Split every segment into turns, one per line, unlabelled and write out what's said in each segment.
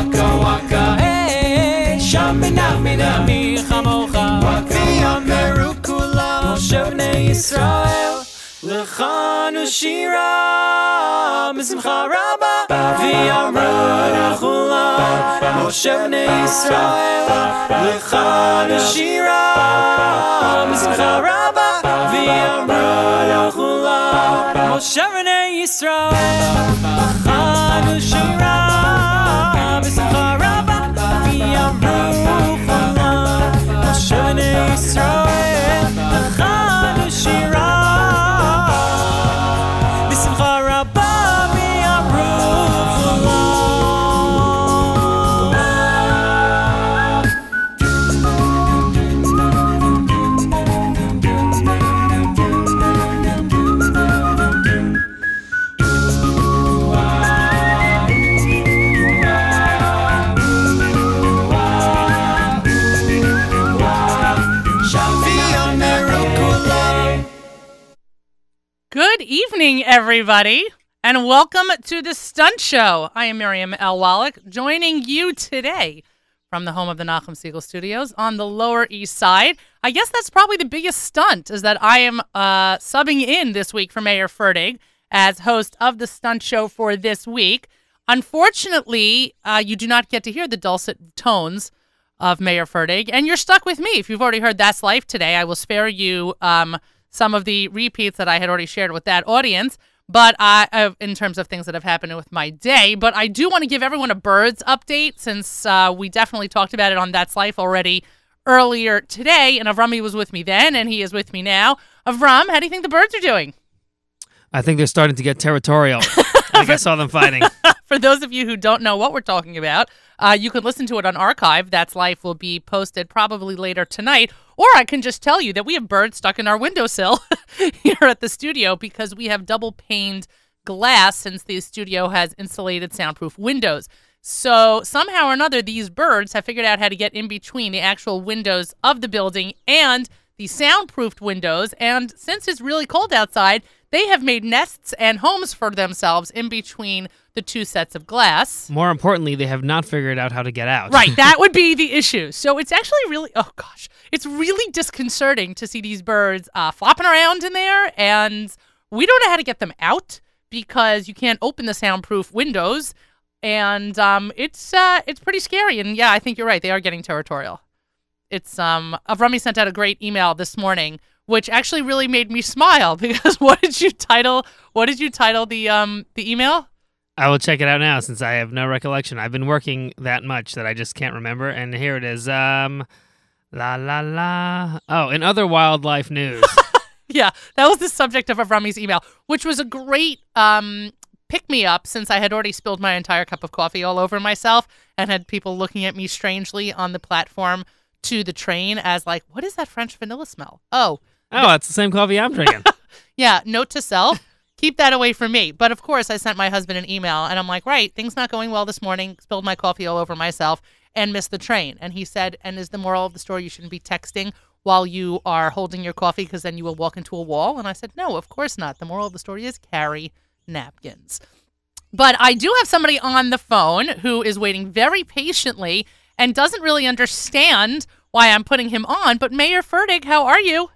אה, וואקה וואקה, אה, שמינה מינה, מי כמוך, ויאמרו כולם. משה בני ישראל, לך נשירה, בשמחה רבה, ויאמרו כולם. משה בני ישראל, לך נשירה, בשמחה רבה, ויאמרו כולם. משה בני ישראל, לך נשירה,
Shani Yisrael, everybody, and welcome to the Stunt Show. I am Miriam L. Wallach, joining you today from the home of the Nachum Segal Studios on the Lower East Side. I guess that's probably the biggest stunt is that I am uh, subbing in this week for Mayer Fertig as host of the Stunt Show for this week. Unfortunately, uh, you do not get to hear the dulcet tones of Mayer Fertig, and you're stuck with me. If you've already heard That's Life today, I will spare you um, some of the repeats that I had already shared with that audience. But I, uh, in terms of things that have happened with my day, but I do want to give everyone a birds update since uh, we definitely talked about it on That's Life already earlier today. And Avrami was with me then, and he is with me now. Avram, how do you think the birds are doing?
I think they're starting to get territorial. I think I saw them fighting.
For those of you who don't know what we're talking about, uh, you can listen to it on archive. That's Life will be posted probably later tonight. Or I can just tell you that we have birds stuck in our windowsill here at the studio because we have double paned glass since the studio has insulated soundproof windows. So somehow or another, these birds have figured out how to get in between the actual windows of the building and the soundproofed windows. And since it's really cold outside, they have made nests and homes for themselves in between the two sets of glass.
More importantly, they have not figured out how to get out.
Right, that would be the issue. So it's actually really, oh gosh, it's really disconcerting to see these birds uh, flopping around in there, and we don't know how to get them out because you can't open the soundproof windows, and um, it's uh, it's pretty scary. And yeah, I think you're right; they are getting territorial. It's um, Avrami sent out a great email this morning, which actually really made me smile because what did you title? What did you title the um the email?
I will check it out now since I have no recollection. I've been working that much that I just can't remember. And here it is. Um, la la la. Oh, in other wildlife news.
Yeah, that was the subject of Avrami's email, which was a great um, pick me up since I had already spilled my entire cup of coffee all over myself and had people looking at me strangely on the platform to the train as like, what is that French vanilla smell? Oh,
oh, that's the same coffee I'm drinking.
yeah, note to self. Keep that away from me. But of course, I sent my husband an email and I'm like, right, things not going well this morning. Spilled my coffee all over myself and missed the train. And he said, and is the moral of the story you shouldn't be texting while you are holding your coffee because then you will walk into a wall? And I said, no, of course not. The moral of the story is carry napkins. But I do have somebody on the phone who is waiting very patiently and doesn't really understand why I'm putting him on. But Mayer Fertig, how are you?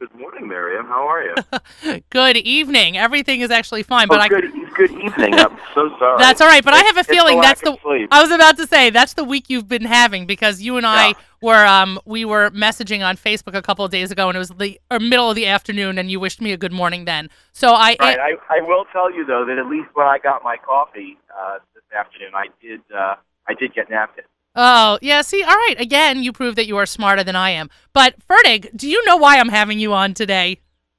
Good morning, Miriam. How are you?
Good evening. Everything is actually fine, but
oh,
I
good, good evening. I'm so sorry.
That's all right, but I have a feeling
the
that's the
sleep.
I was about to say that's the week you've been having because you and I
Yeah.
were um we were messaging on Facebook a couple of days ago and it was the middle of the afternoon and you wished me a good morning then. So I
Right. I, I will tell you though that at least when I got my coffee uh, this afternoon, I did uh, I did get napkins.
Oh, yeah, see, all right. Again, you prove that you are smarter than I am. But Fertig, do you know why I'm having you on today?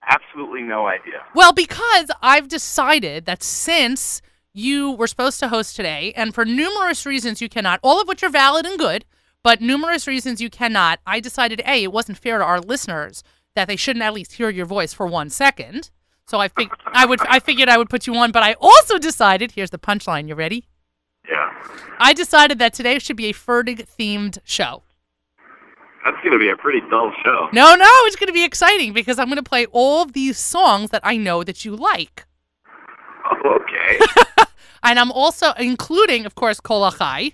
Absolutely no idea.
Well, because I've decided that since you were supposed to host today, and for numerous reasons you cannot, all of which are valid and good, but numerous reasons you cannot, I decided, A, it wasn't fair to our listeners that they shouldn't at least hear your voice for one second. So I fig- I would I figured I would put you on, but I also decided, here's the punchline, you ready?
Yeah.
I decided that today should be a Fertig themed show.
That's going to be a pretty dull show.
No, no, it's going to be exciting because I'm going to play all of these songs that I know that you like.
Oh, okay.
And I'm also including, of course, Kol Achai.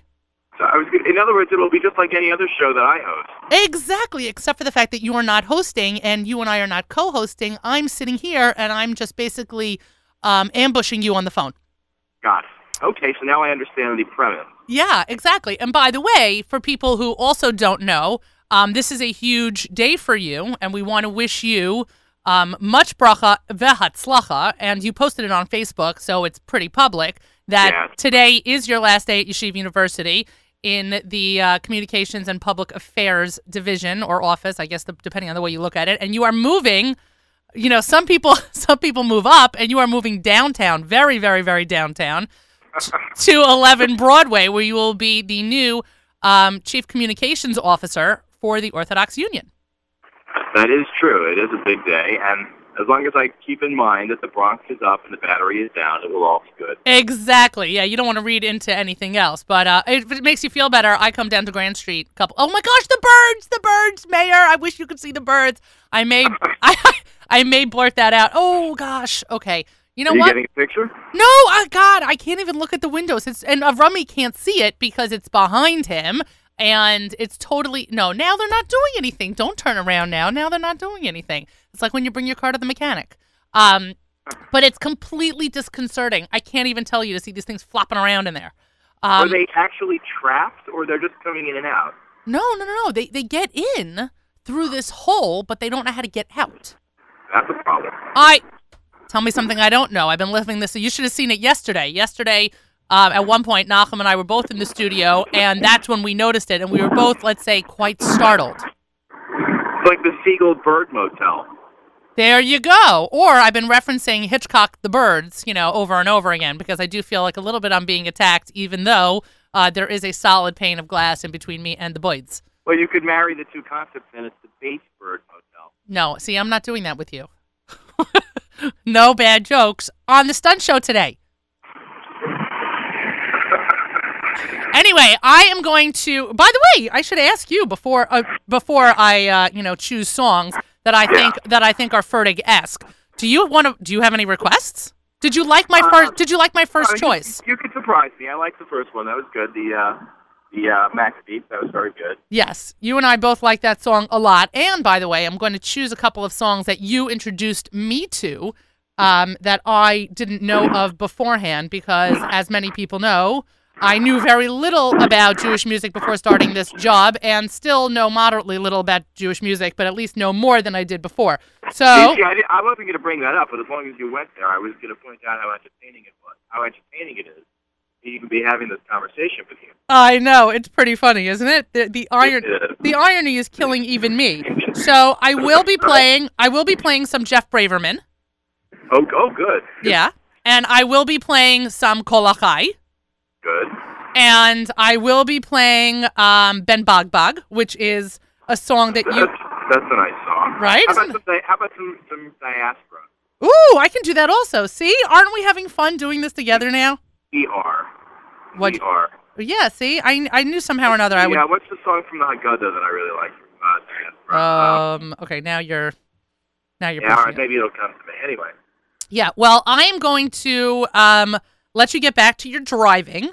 so I was. gonna- In other words, it'll be just like any other show that I host.
Exactly, except for the fact that you are not hosting and you and I are not co hosting. I'm sitting here and I'm just basically um, ambushing you on the phone.
Got it. Okay, so now I understand the premise.
Yeah, exactly. And by the way, for people who also don't know, um, this is a huge day for you, and we want to wish you um, much bracha vehatzlacha. And you posted it on Facebook, so it's pretty public that
Yeah.
today is your last day at Yeshiva University in the uh, Communications and Public Affairs Division or office, I guess, the, depending on the way you look at it. And you are moving. You know, some people some people move up, and you are moving downtown, very, very, very downtown to 11 Broadway, where you will be the new um, chief communications officer for the Orthodox Union.
That is true. It is a big day, and as long as I keep in mind that the Bronx is up and the battery is down, it will all be good.
Exactly. Yeah, you don't want to read into anything else, but uh, if it makes you feel better, I come down to Grand Street. A couple. Oh my gosh, the birds! The birds, Mayer! I wish you could see the birds. I may, I, I may blurt that out. Oh gosh. Okay. You know
Are you
what?
getting a picture?
No, oh God, I can't even look at the windows. It's and Rummy can't see it because it's behind him, and it's totally no. Now they're not doing anything. Don't turn around now. Now they're not doing anything. It's like when you bring your car to the mechanic. Um, but it's completely disconcerting. I can't even tell you to see these things flopping around in there.
Are
Um,
they actually trapped, or they're just coming in and out?
no, no, no, no. They they get in through this hole, but they don't know how to get out.
That's a problem.
I tell me something I don't know. I've been living this. You should have seen it yesterday. Yesterday, um, at one point, Nahum and I were both in the studio, and that's when we noticed it, and we were both, let's say, quite startled.
It's like the Segal Bird Motel.
There you go. Or I've been referencing Hitchcock the Birds, you know, over and over again because I do feel like a little bit I'm being attacked, even though uh, there is a solid pane of glass in between me and the boys.
Well, you could marry the two concepts, and it's the Bates Bird Motel.
No, see, I'm not doing that with you. no bad jokes on the stunt show today. anyway, I am going to. By the way, I should ask you before uh, before I uh, you know choose songs that I
Yeah.
think that I think are Fertig esque. Do you want to? Do you have any requests? Did you like my
Uh,
first? Did you like my first
Uh, you-
choice?
You, could surprise me. I like the first one. That was good. The uh, the uh, Max Beat. That was very good.
Yes, you and I both like that song a lot. And by the way, I'm going to choose a couple of songs that you introduced me to um, that I didn't know of beforehand because, as many people know, I knew very little about Jewish music before starting this job and still know moderately little about Jewish music, but at least know more than I did before. So,
See, I, I wasn't going to bring that up, but as long as you went there, I was going to point out how entertaining it was. How entertaining it is to even be having this conversation with you.
I know it's pretty funny, isn't it? The, the iron,
It
the irony is killing even me. So I will be playing. I will be playing some Jeff Braverman.
Oh, oh, good.
Yeah. And I will be playing some Kol Achai.
Good.
And I will be playing um, Ben Bogbog, which is a song that you.
That's, that's a nice song.
Right?
How about some, how about some, some diaspora?
Ooh, I can do that also. See? Aren't we having fun doing this together now?
ER.
What-
ER.
Yeah, see? I, I knew somehow or another I would.
Yeah, what's the song from the Haggadah that I really like from uh?
Um, okay, now you're. Now you're
yeah, all right,
it.
maybe it'll come to me. Anyway.
Yeah, well, I am going to um, let you get back to your driving,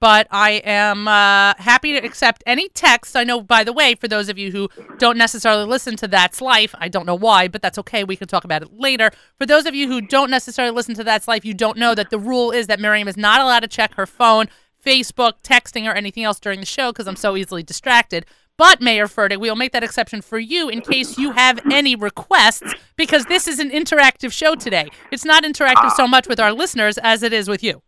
but I am uh, happy to accept any text. I know, by the way, for those of you who don't necessarily listen to That's Life, I don't know why, but that's okay. We can talk about it later. For those of you who don't necessarily listen to That's Life, you don't know that the rule is that Miriam is not allowed to check her phone, Facebook, texting, or anything else during the show because I'm so easily distracted. But Mayer Fertig, we will make that exception for you in case you have any requests, because this is an interactive show today. It's not interactive so much with our listeners as it is with you.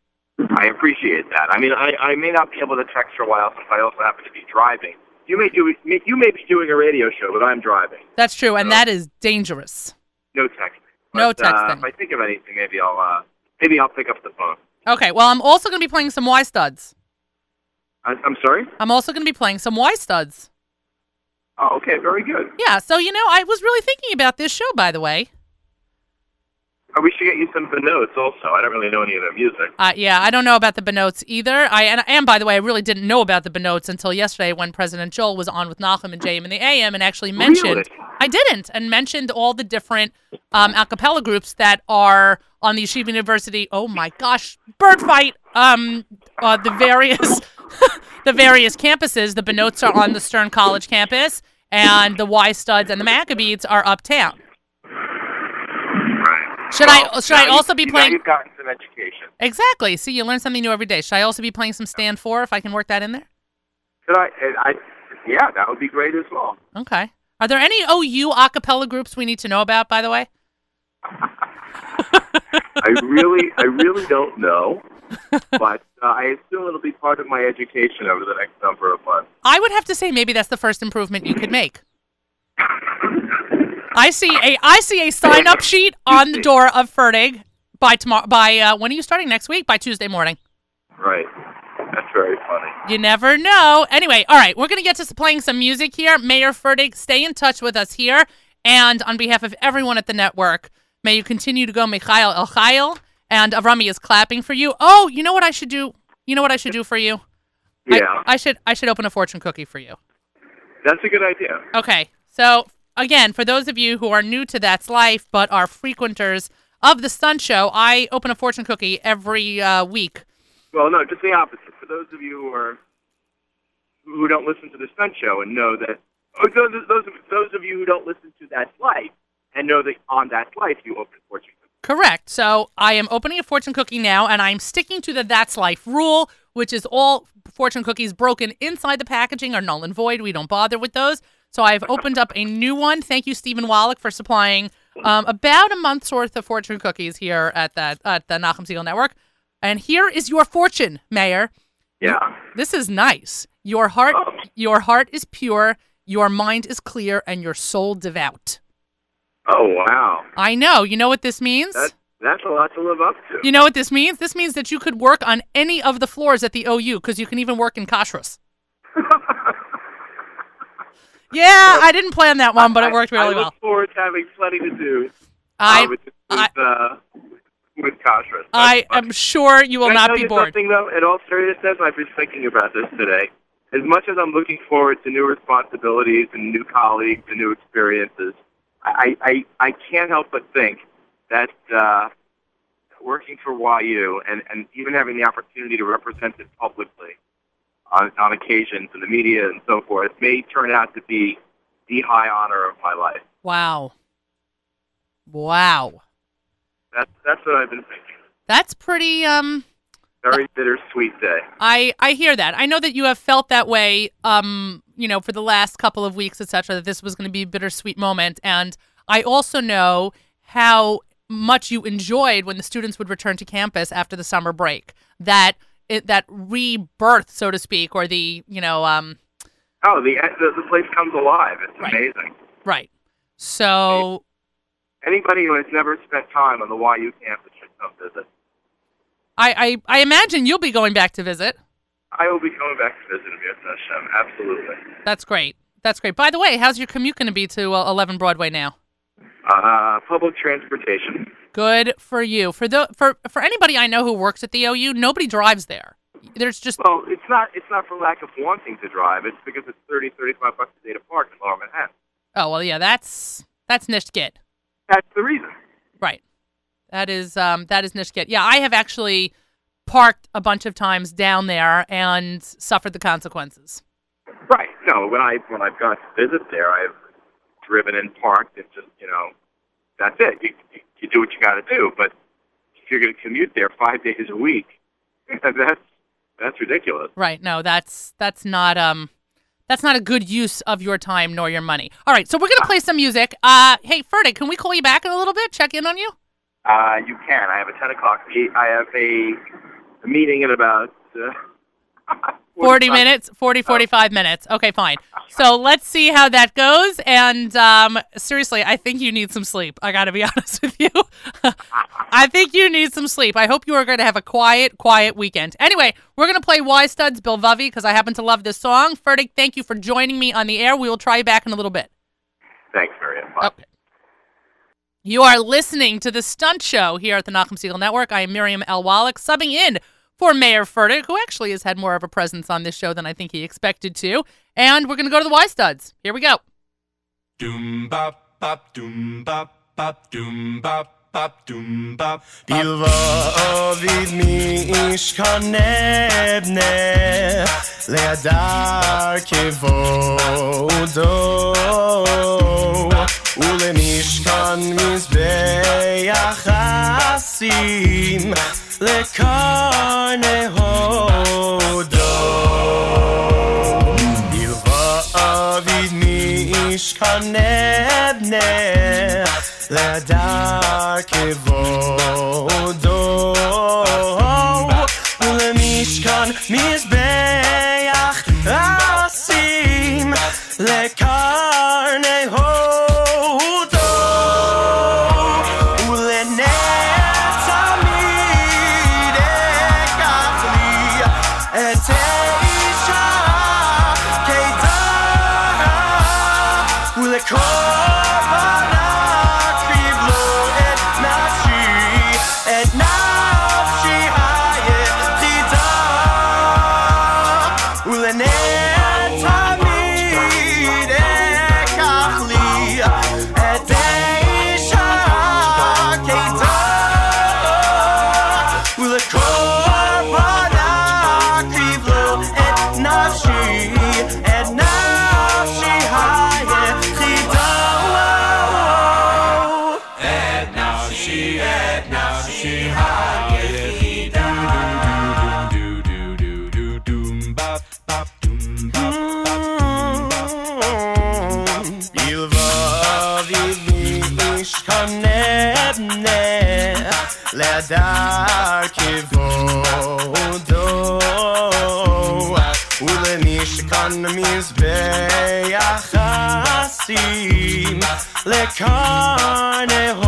I appreciate that. I mean, I, I may not be able to text for a while since I also happen to be driving. You may do you may be doing a radio show, but I'm driving.
That's true, and that is dangerous.
No texting.
No
But, Uh,
texting.
if I think of anything, maybe I'll uh, maybe I'll pick up the phone.
Okay, well, I'm also going to be playing some Y studs.
I, I'm sorry.
I'm also going to be playing some Y studs.
Oh, okay, very good.
Yeah, so, you know, I was really thinking about this show, by the way.
Uh, we should get you some of the notes also. I don't really know any of their music.
Uh, yeah, I don't know about the Benotes either. I and, and by the way, I really didn't know about the Benotes until yesterday when President Joel was on with Nachum and JM in the AM and actually mentioned
Really?
I didn't and mentioned all the different um, a cappella groups that are on the Yeshiva University. Oh my gosh, bird fight! Um, uh, the various the various campuses. The Benotes are on the Stern College campus, and the Y Studs and the Maccabees are uptown. Should I- should I also be playing-
You've gotten some education.
Exactly. See, you learn something new every day. Should I also be playing some Stand For if I can work that in there?
Should I? I? Yeah, that would be great as well.
Okay. Are there any OU a cappella groups we need to know about, by the way?
I really, I really don't know, but uh, I assume it'll be part of my education over the next number of months.
I would have to say maybe that's the first improvement you could make. I see a I see a sign up sheet on the door of Fertig by tomorrow by uh, when are you starting next week? By Tuesday morning.
Right. That's very funny.
You never know. Anyway, all right, we're gonna get to playing some music here. Mayer Fertig, stay in touch with us here, and on behalf of everyone at the network, may you continue to go Mikhail El Chayil, and Avrami is clapping for you. Oh, you know what I should do? You know what I should do for you? I-
Yeah,
I should I should open a fortune cookie for you.
that's a good idea.
Okay. So, again, for those of you who are new to That's Life but are frequenters of the Stunt Show, I open a fortune cookie every uh, week.
Well, no, just the opposite. For those of you who are who don't listen to the Stunt Show and know that, oh, those those those of you who don't listen to That's Life and know that on That's Life you open fortune. cookies.
Correct. So, I am opening a fortune cookie now, and I'm sticking to the That's Life rule, which is all fortune cookies broken inside the packaging are null and void. We don't bother with those. So, I've opened up a new one. Thank you, Stephen Wallach, for supplying um, about a month's worth of fortune cookies here at the, at the Nachum Segal Network. And here is your fortune, Mayer.
Yeah.
This is nice. Your heart
Oh.
your heart is pure, your mind is clear, and your soul devout.
Oh wow.
I know. You know what this means?
That that's a lot to live up to.
You know what this means? This means that you could work on any of the floors at the OU because you can even work in kashrus. Yeah, I didn't plan that one, but it worked
I,
really
I look
well.
forward to having plenty to do.
I
uh, with, with,
I-
uh, with Kashrus.
I am sure you will
Can I
not
tell
be
you
bored.
something though? In all seriousness, I've been thinking about this today. As much as I'm looking forward to new responsibilities and new colleagues and new experiences, I, I, I can't help but think that uh, working for YU and, and even having the opportunity to represent it publicly on, on occasions in the media and so forth may turn out to be the high honor of my life.
Wow. Wow.
That's, that's what I've been thinking.
That's pretty um
Very bittersweet day.
I I hear that. I know that you have felt that way um you know for the last couple of weeks etc that this was going to be a bittersweet moment and I also know how much you enjoyed when the students would return to campus after the summer break. That it, that rebirth so to speak or the, you know, um
Oh, the, the, the place comes alive. It's
Right.
amazing.
right. So
Anybody who has never spent time on the YU campus should come visit.
I, I I imagine you'll be going back to visit.
I will be coming back to visit Hashem. Absolutely.
That's great. That's great. By the way, how's your commute going to be to uh, 11 Broadway now?
Uh, public transportation.
Good for you. For the for for anybody I know who works at the OU, nobody drives there. There's just
Well, it's not it's not for lack of wanting to drive. It's because it's thirty thirty five bucks a day to park in Lower Manhattan.
oh well, yeah, that's that's Nishkit.
That's the reason.
Right. That is um that is Nishkit. Yeah, I have actually parked a bunch of times down there and suffered the consequences.
Right. No, when I when I've gone to visit there, I've driven and parked and just you know, that's it. You you, you do what you got to do. But if you're going to commute there five days a week, that's that's ridiculous.
Right. No, that's that's not um that's not a good use of your time nor your money. All right, so we're gonna play some music. Uh hey Fertig, can we call you back in a little bit? Check in on you?
Uh, you can. I have a ten o'clock. I have a, a meeting at about uh,
40
45
minutes 40 45 minutes. Okay fine. So let's see how that goes and um seriously i think you need some sleep. I gotta be honest with you. I think you need some sleep. I hope you are going to have a quiet quiet weekend. Anyway we're going to play y studs bill vovey because i happen to love this song. Fertig thank you for joining me on the air. We will try you back in a little bit.
Thanks.
Okay. You are listening to the Stunt Show here at the Nachum Segal Network. I am Miriam L. Wallach, subbing in for Mayer Fertig, who actually has had more of a presence on this show than I think he expected to. And we're going to go to the Y Studs. Here we go.
Doom bop bop doom bop bop doom bop bop doom bop.
Bilvavid mishkan nebne leadar kevodo ule mishkan lekarne
carnival.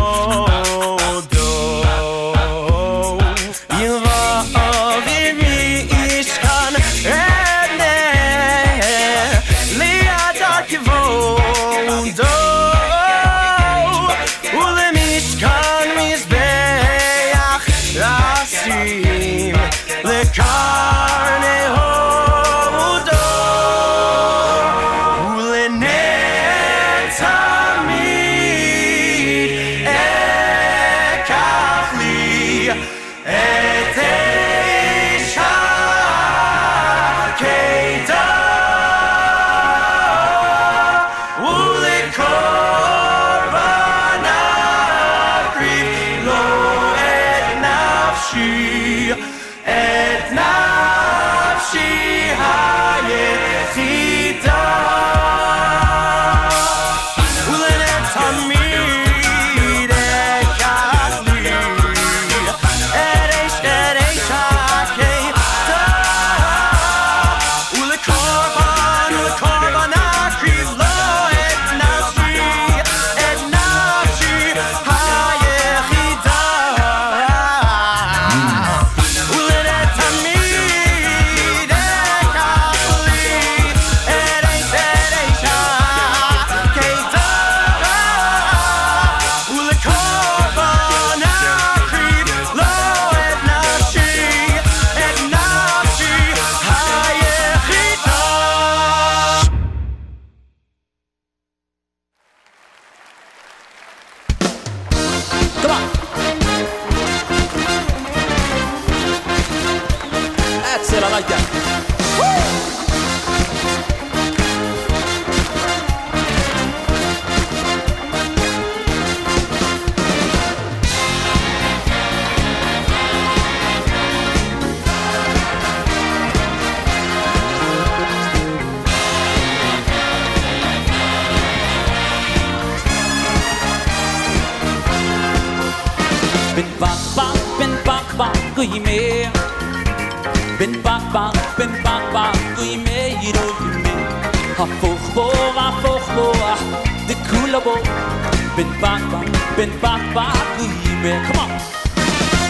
Ben bak bak, ben bak bak rime Come on!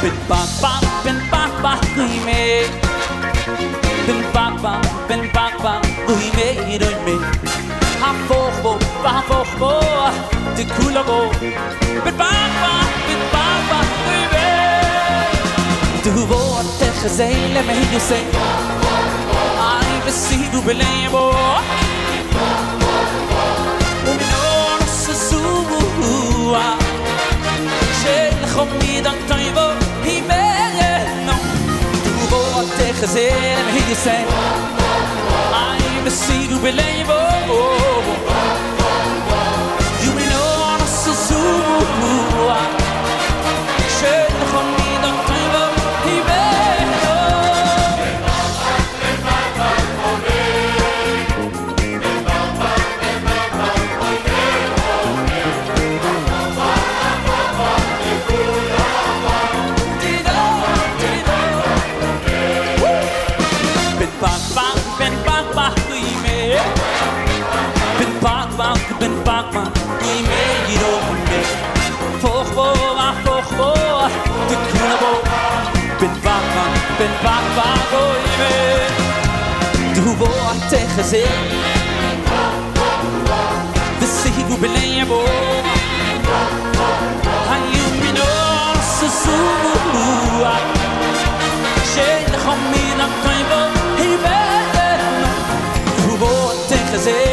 Ben bak bak, ben bak bak rime Ben bak bak, ben bak bak rime i rime Har forbo, var forbo Det kulder gå Ben bak bak, ben bak bak rime Du hvor det gazelle med Hussein Ej, hvis du vil lave Shel khomi dan taybo hi me no Du vårt te gezele me you say I besieg du You se suwa Shel bakma Yemeği doğumde Toch boğa toch boğa Tıkına boğa Ben bakma ben bakma Goyme Du tegen tegeze De sigu beleye boğa Hayuminosu suvuğa Şeyde hamina kayba Hibe Du tegen tegeze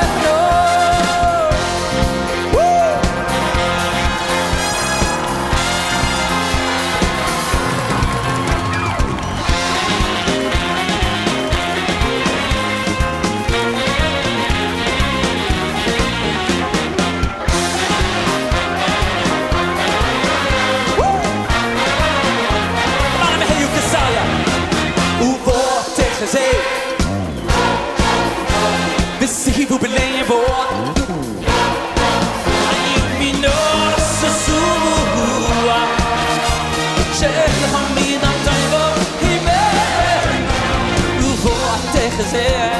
who believe what Yeah.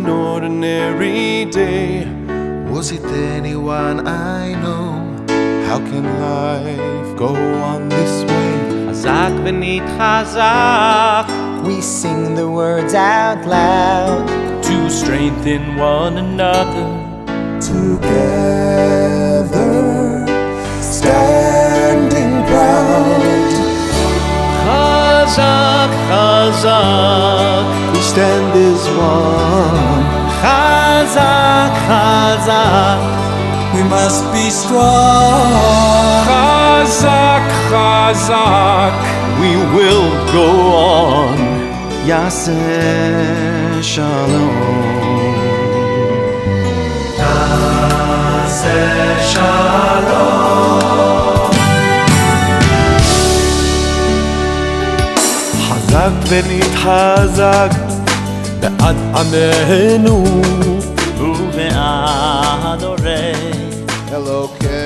An ordinary day.
Was it anyone I know? How can life go on this way?
Chazak v'nit chazak,
We sing the words out loud.
to strengthen one another.
Together, standing
Chazak, chazak,
we stand as one.
chazak, chazak.
We must be strong.
Chazak, chazak, we will go on. Yaseh shalom. Yaseh shalom. חזק ונתחזק בעד עמנו ובעד הורי
Elokeinu.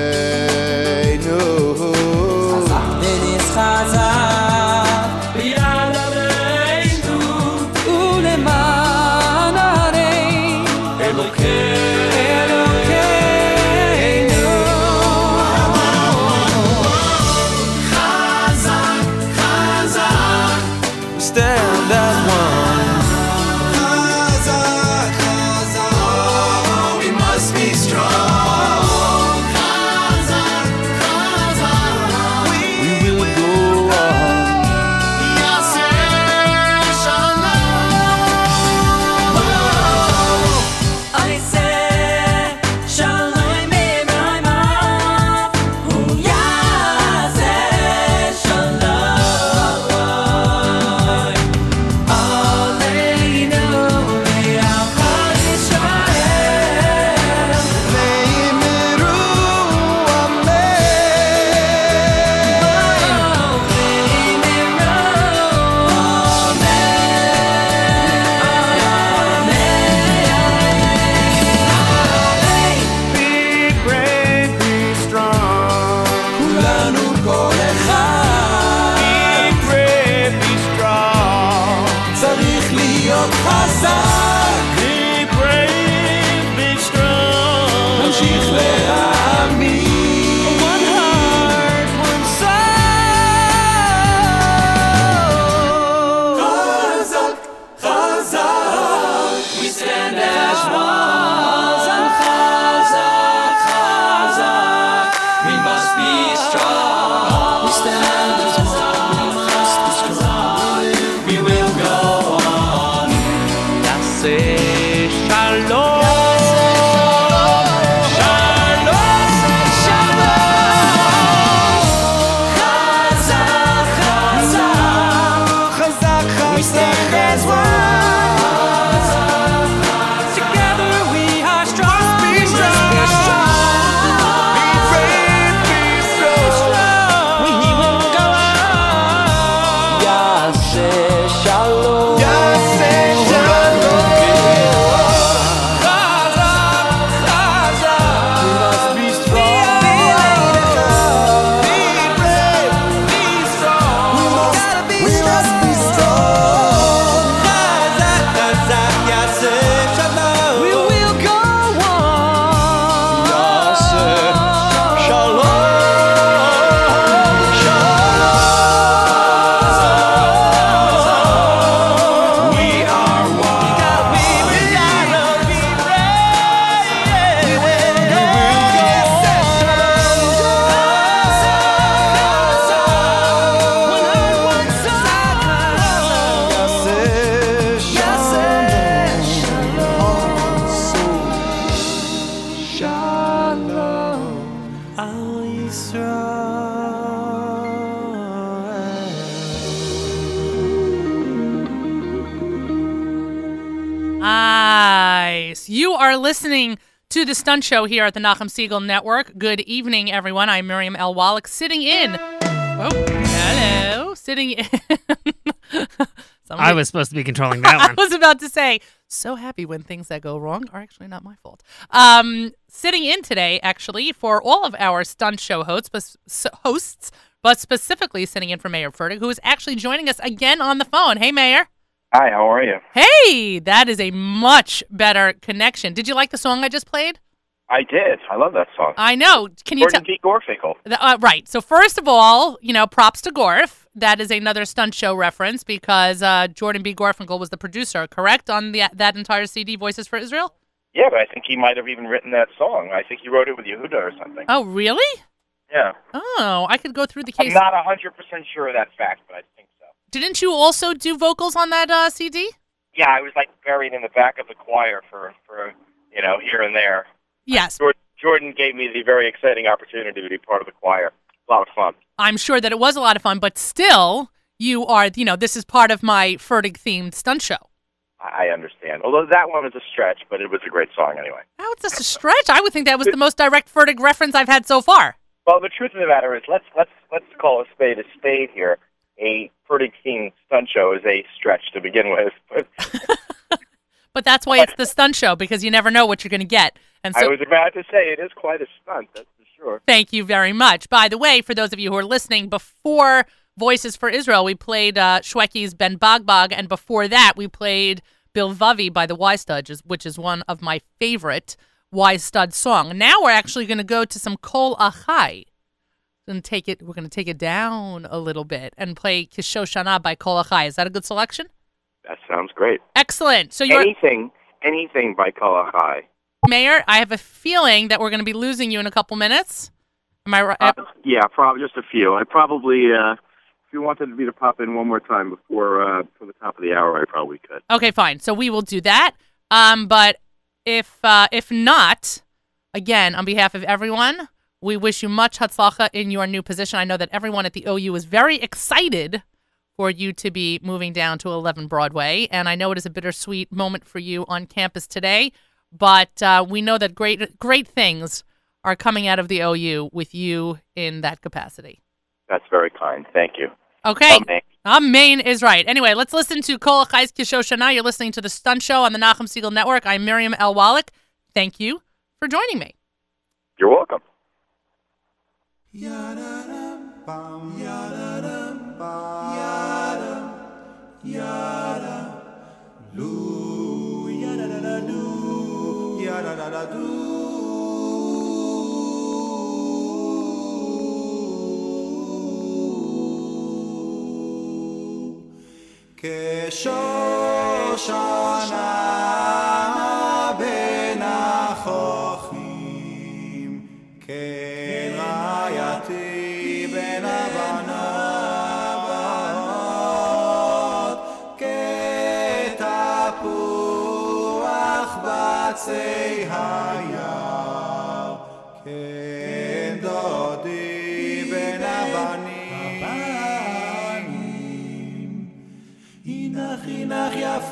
to the Stunt Show here at the Nachum Segal Network. Good evening, everyone. I'm Miriam L. Wallach, sitting in. Oh, hello. Sitting in. Somebody-
I was supposed to be controlling that one.
I was about to say, so happy when things that go wrong are actually not my fault. Um, sitting in today, actually, for all of our stunt show hosts, but, hosts, but specifically sitting in for Mayer Fertig, who is actually joining us again on the phone. Hey, Mayer.
Hi, how are you?
Hey, that is a much better connection. Did you like the song I just played?
I did. I love that song.
I know. Can you tell?
P. Gorfinkel.
Uh, right. So first of all, you know, props to Gorf. That is another stunt show reference because uh, Jordan B. Gorfinkel was the producer, correct, on the that entire CD, Voices for Israel.
Yeah, but I think he might have even written that song. I think he wrote it with Yehuda or something.
Oh, really?
Yeah.
Oh, I could go through the case.
I'm not a 100% sure of that fact, but I think so.
Didn't you also do vocals on that uh, CD?
Yeah, I was like buried in the back of the choir for, for you know, here and there.
Yes.
Jordan, Jordan gave me the very exciting opportunity to be part of the choir. A lot of fun.
I'm sure that it was a lot of fun, but still, you are, you know, this is part of my Fertig themed stunt show.
I understand. Although that one was a stretch, but it was a great song anyway.
How is this a stretch? I would think that was the most direct Fertig reference I've had so far.
Well, the truth of the matter is, let's let's let's call a spade a spade here. A pretty keen stunt show is a stretch to begin with. But
But that's why it's the stunt show because you never know what you're going to get. And
I
so,
was about to say it is quite a stunt, that's for sure.
thank you very much. By the way, for those of you who are listening, before Voices for Israel, we played uh, Shwekey's Ben Bogbog, and before that, we played Bilvavi by the Y Studs, which is one of my favorite Y Stud song. Now we're actually going to go to some Kol Achai. And take it. We're going to take it down a little bit and play Kishoshana by Kol Achai. Is that a good selection?
That sounds great.
Excellent. So you're
Anything, anything by Kol
Achai. Mayer. I have a feeling that we're going to be losing you in a couple minutes. Am I right?
Uh, yeah, probably just a few. I probably, uh, if you wanted me to pop in one more time before uh, before the top of the hour, I probably could.
Okay, fine. So we will do that. Um, but if uh, if not, again, on behalf of everyone, we wish you much hatzlacha in your new position. I know that everyone at the OU is very excited for you to be moving down to 11 Broadway, and I know it is a bittersweet moment for you on campus today. But uh, we know that great great things are coming out of the OU with you in that capacity.
That's very kind. Thank you.
Okay.
Amen.
Amen is right. Anyway, let's listen to Kol Achai's Kishoshana. You're listening to The Stunt Show on the Nachum Segal Network. I'm Miriam L. Wallach. Thank you for joining me.
You're welcome.
כשושנה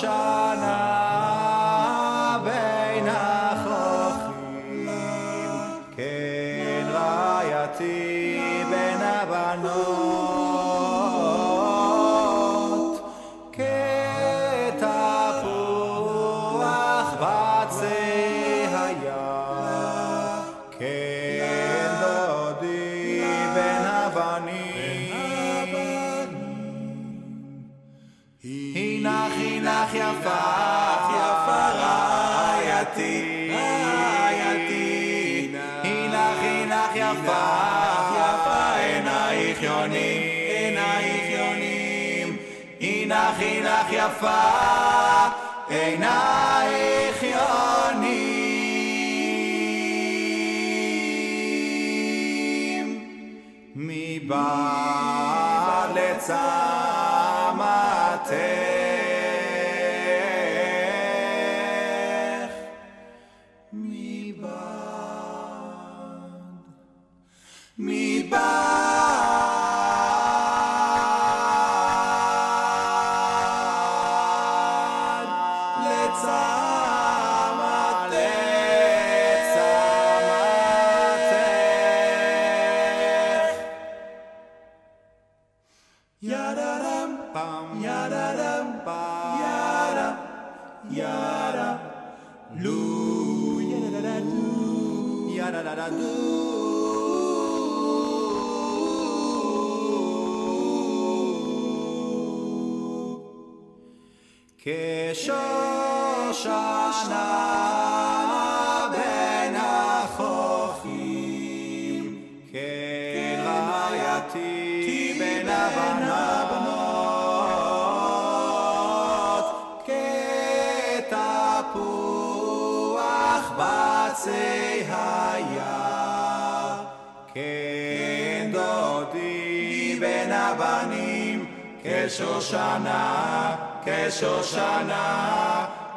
Shana. יפה, עינייך יונים. מבית Shoshana ben Achochim, Ken ben Avanabnot, Ketapuach Batseihaya, Ken Dodi ben Avanim,
Ke Shoshana,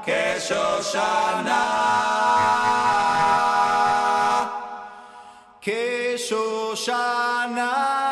que Shoshana, que Shoshana.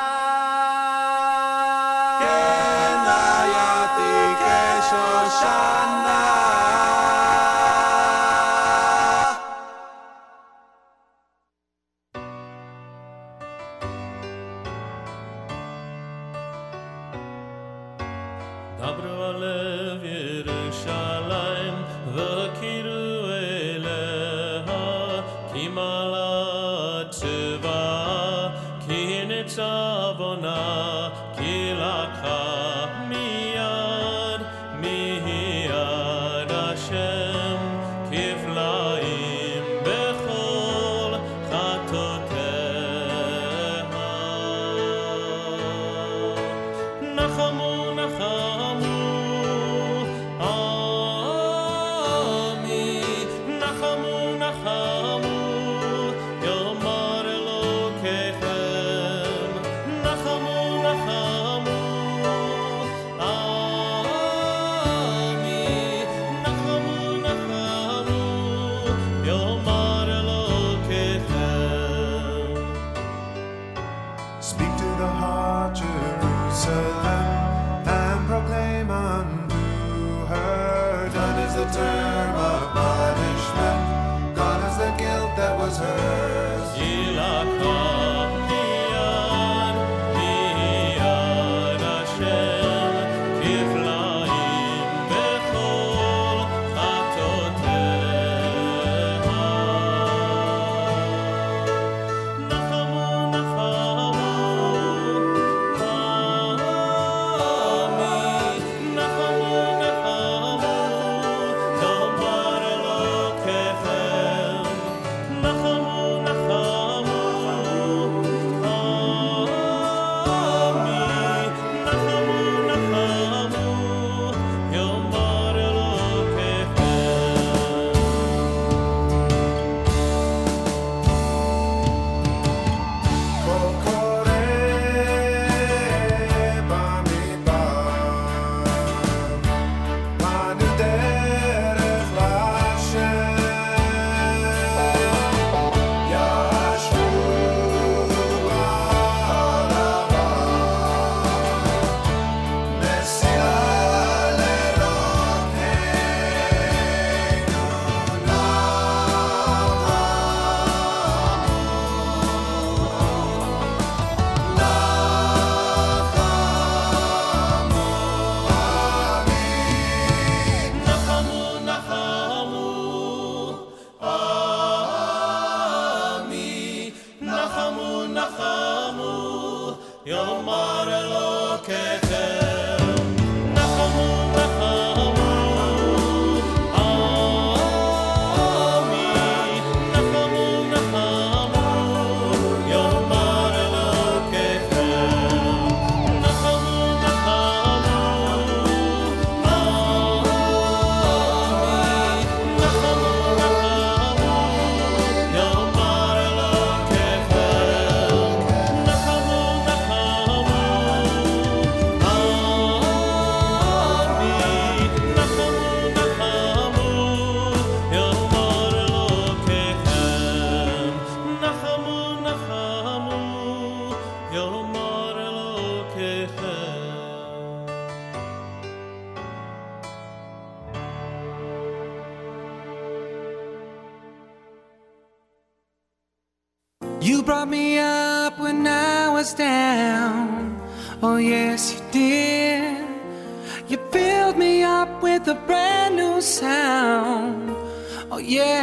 Omar Elokecha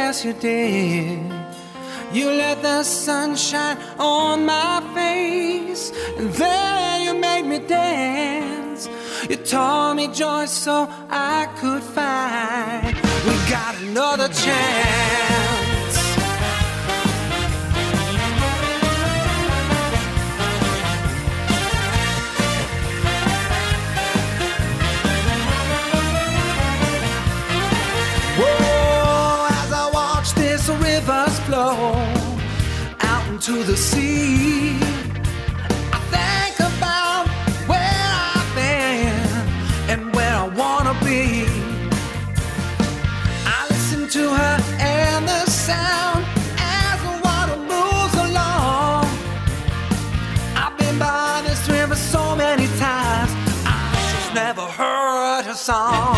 yes, you did. You let the sun shine on my face, and then you made me dance. You taught me joy so I could find we got another chance. Into the sea, I think about where I've been and where I wanna be. I listen to her and the sound as the water moves along. I've been by this river so many times, I just never heard her song.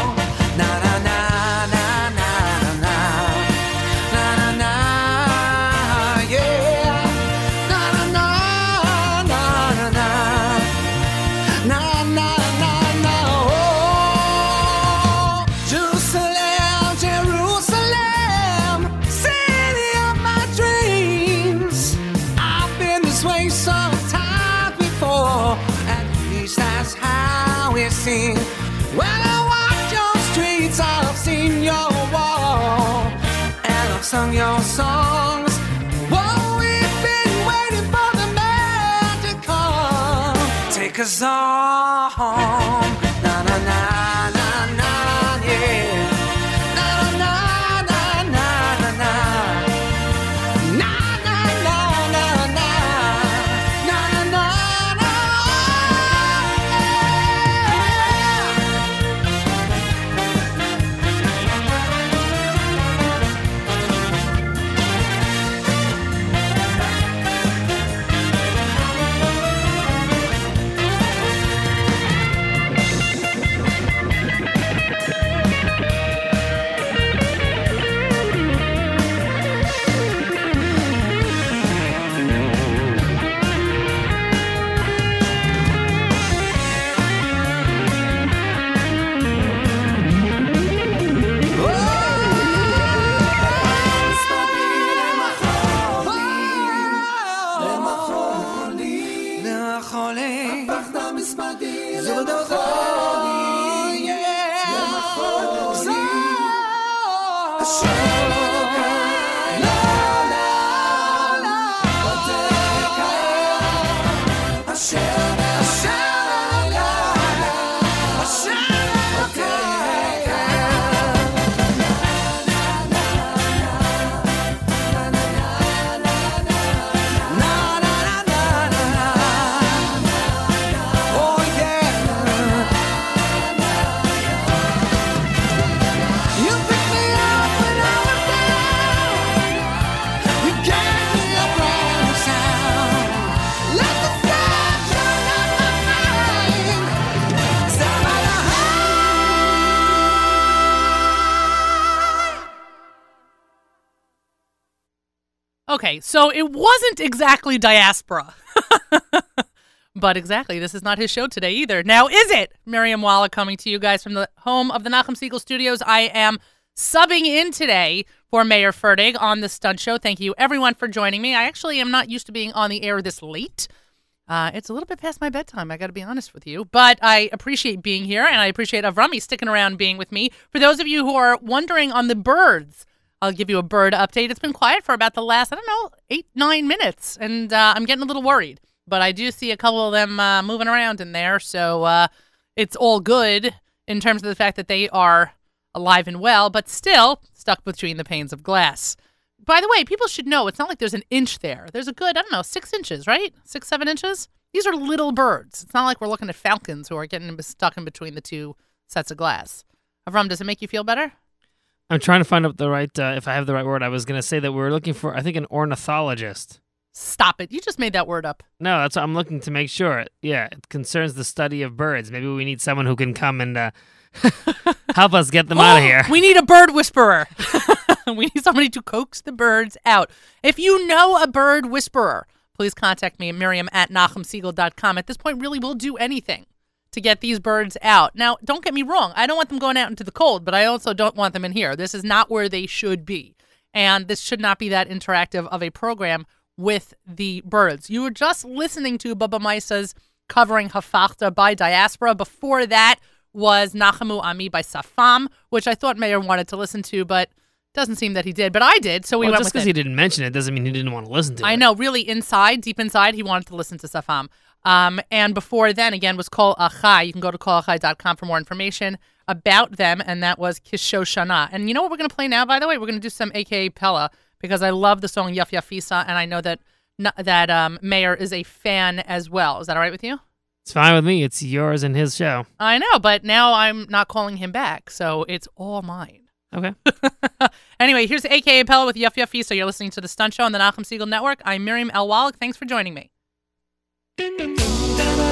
Cause I
So it wasn't exactly diaspora. but exactly, this is not his show today either. Now, is it? Miriam Wallach coming to you guys from the home of the Nachum Segal Studios. I am subbing in today for Mayer Fertig on the Stunt Show. Thank you, everyone, for joining me. I actually am not used to being on the air this late. Uh, it's a little bit past my bedtime, I got to be honest with you. But I appreciate being here, and I appreciate Avrami sticking around being with me. For those of you who are wondering on the birds, I'll give you a bird update. It's been quiet for about the last, I don't know, eight, nine minutes, and uh, I'm getting a little worried. But I do see a couple of them uh, moving around in there, so uh, it's all good in terms of the fact that they are alive and well, but still stuck between the panes of glass. By the way, people should know it's not like there's an inch there. There's a good, I don't know, six inches, right? Six, seven inches? These are little birds. It's not like we're looking at falcons who are getting stuck in between the two sets of glass. Avram, does it make you feel better?
I'm trying to find out the right, uh, if I have the right word. I was going to say that we're looking for, I think, an ornithologist.
Stop it. You just made that word up.
No, that's what I'm looking to make sure. Yeah, it concerns the study of birds. Maybe we need someone who can come and uh, help us get them out of here.
We need a bird whisperer. we need somebody to coax the birds out. If you know a bird whisperer, please contact me at miriam at nachumsegal.com. At this point, really, we'll do anything to get these birds out. Now, don't get me wrong. I don't want them going out into the cold, but I also don't want them in here. This is not where they should be. And this should not be that interactive of a program with the birds. You were just listening to Baba Maisa's covering Hafachta by Diaspora. Before that was Nachamu Ami by Safam, which I thought Mayer wanted to listen to, but doesn't seem that he did. But I did, so we went.
well,
went
just because he didn't mention it doesn't mean he didn't want to listen to
I
it.
I know, really inside, deep inside, he wanted to listen to Safam. Um, and before then, again, was Kol Achai. You can go to kolachai.com for more information about them, and that was Kishoshana. And you know what we're going to play now, by the way? We're going to do some AKA Pella because I love the song Yaf Yafisa, and I know that that um, Mayer is a fan as well. Is that all right with you?
It's fine with me. It's yours and his show.
I know, but now I'm not calling him back, so it's all mine.
Okay.
Anyway, here's AKA Pella with Yuff Yuffy. So you're listening to the Stunt Show on the Nachum Segal Network. I'm Miriam L. Wallach. Thanks for joining me.
Zaku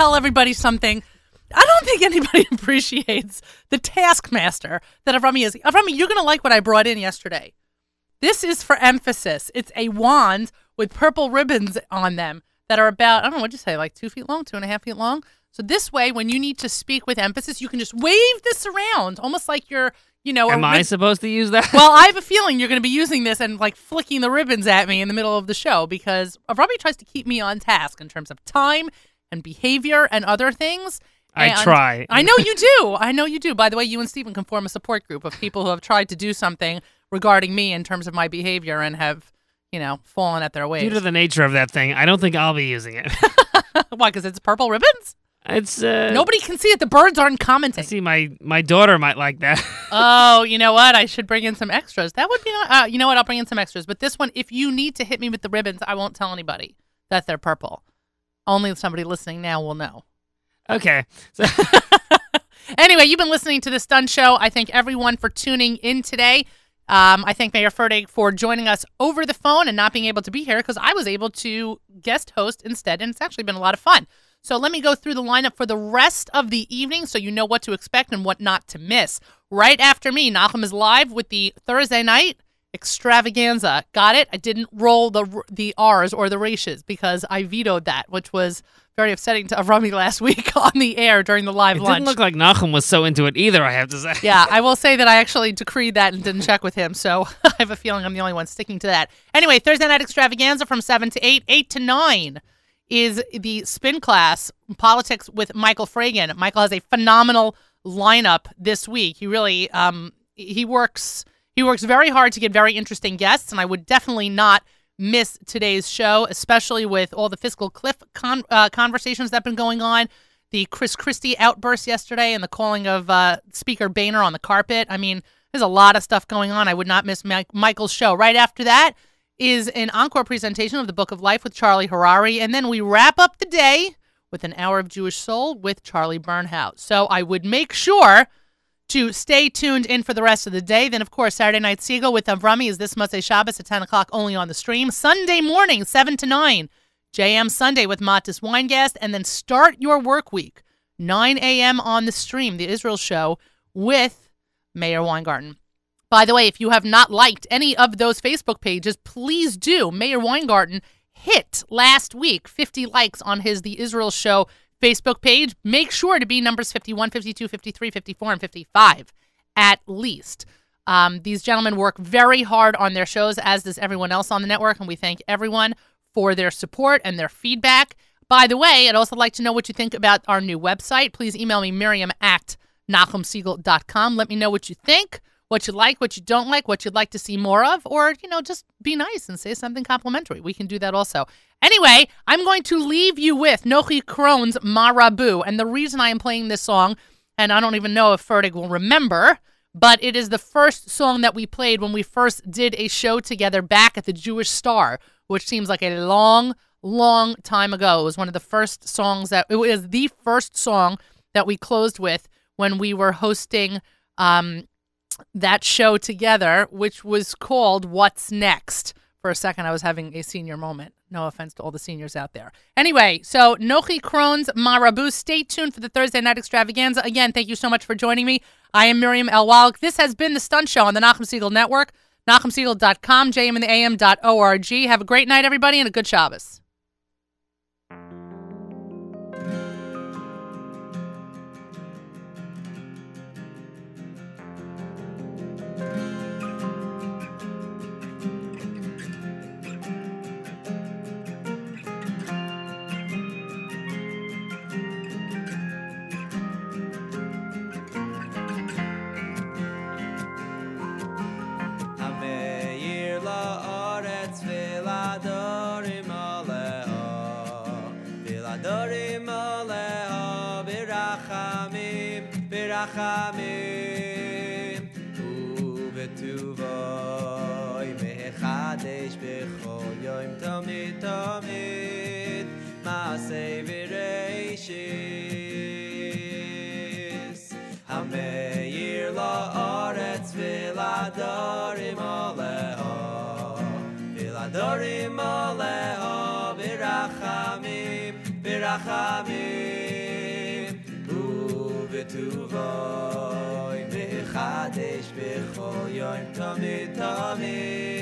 tell everybody something. I don't think anybody appreciates the taskmaster that Avrami is. Avrami, you're going to like what I brought in yesterday. This is for emphasis. It's a wand with purple ribbons on them that are about, I don't know what you say, like two feet long, two and a half feet long. So this way, when you need to speak with emphasis, you can just wave this around, almost like you're, you know,
Am I supposed to use that?
well, I have a feeling you're going to be using this and like flicking the ribbons at me in the middle of the show because Robbie tries to keep me on task in terms of time and behavior and other things.
I try.
I know you do. I know you do. By the way, you and Stephen can form a support group of people who have tried to do something regarding me in terms of my behavior and have, you know, fallen at their ways.
Due to the nature of that thing, I don't think I'll be using it.
Why? Because it's purple ribbons.
It's uh,
Nobody can see it. The birds aren't commenting.
I see my my daughter might like that.
oh, you know what? I should bring in some extras. That would be. not- Uh, you know what? I'll bring in some extras. But this one, if you need to hit me with the ribbons, I won't tell anybody that they're purple. Only somebody listening now will know.
okay. So,
Anyway, you've been listening to the Stun Show. I thank everyone for tuning in today. Um, I thank Mayer Fertig for joining us over the phone and not being able to be here because I was able to guest host instead, and it's actually been a lot of fun. So let me go through the lineup for the rest of the evening so you know what to expect and what not to miss. Right after me, Nahum is live with the Thursday night extravaganza. Got it? I didn't roll the the R's or the ratios because I vetoed that, which was very upsetting to Avrami last week on the air during the live
it
lunch.
didn't look like Nachum was so into it either. I have to say.
Yeah, I will say that I actually decreed that and didn't check with him, so I have a feeling I'm the only one sticking to that. Anyway, Thursday night extravaganza from seven to eight, eight to nine is the spin class politics with Michael Fragan. Michael has a phenomenal lineup this week. He really um he works he works very hard to get very interesting guests, and I would definitely not miss today's show, especially with all the fiscal cliff con- uh, conversations that have been going on the Chris Christie outburst yesterday and the calling of uh, Speaker Boehner on the carpet. I mean, there's a lot of stuff going on. I would not miss Mike- Michael's show. Right after that is an encore presentation of the Book of Life with Charlie Harary. And then we wrap up the day with an hour of Jewish Soul with Charlie Burnhout. So I would make sure to stay tuned in for the rest of the day. Then, of course, Saturday Night Segal with Avrami is this Motzei Shabbos at 10 o'clock only on the stream. Sunday morning, 7 to 9. JM Sunday with Matis Weingast, and then start your work week, 9 a.m. on the stream, the Israel show with Mayor Weingarten. By the way, if you have not liked any of those Facebook pages, please do. Mayor Weingarten hit last week 50 likes on his The Israel Show Facebook page. Make sure to be numbers 51, 52, 53, 54, and 55 at least. Um, these gentlemen work very hard on their shows, as does everyone else on the network, and we thank everyone for their support and their feedback. By the way, I'd also like to know what you think about our new website. Please email me, Miriam at NachumSegal.com. Let me know what you think, what you like, what you don't like, what you'd like to see more of, or, you know, just be nice and say something complimentary. We can do that also. Anyway, I'm going to leave you with Nochi Krohn's Marabu. And the reason I am playing this song, and I don't even know if Fertig will remember, but it is the first song that we played when we first did a show together back at the Jewish Star, which seems like a long, long time ago. It was one of the first songs that it was the first song that we closed with when we were hosting um, that show together, which was called What's Next. For a second, I was having a senior moment. No offense to all the seniors out there. Anyway, so Nochi Krohn's Marabu. Stay tuned for the Thursday night extravaganza. Again, thank you so much for joining me. I am Miriam L. Wallach. This has been the Stunt Show on the Nachum Segal Network, NachumSegal.com, jmandtheam.org. Have a great night, everybody, and a good Shabbos.
רחמים ובטובוי מחדש בכל יום תמיד תמיד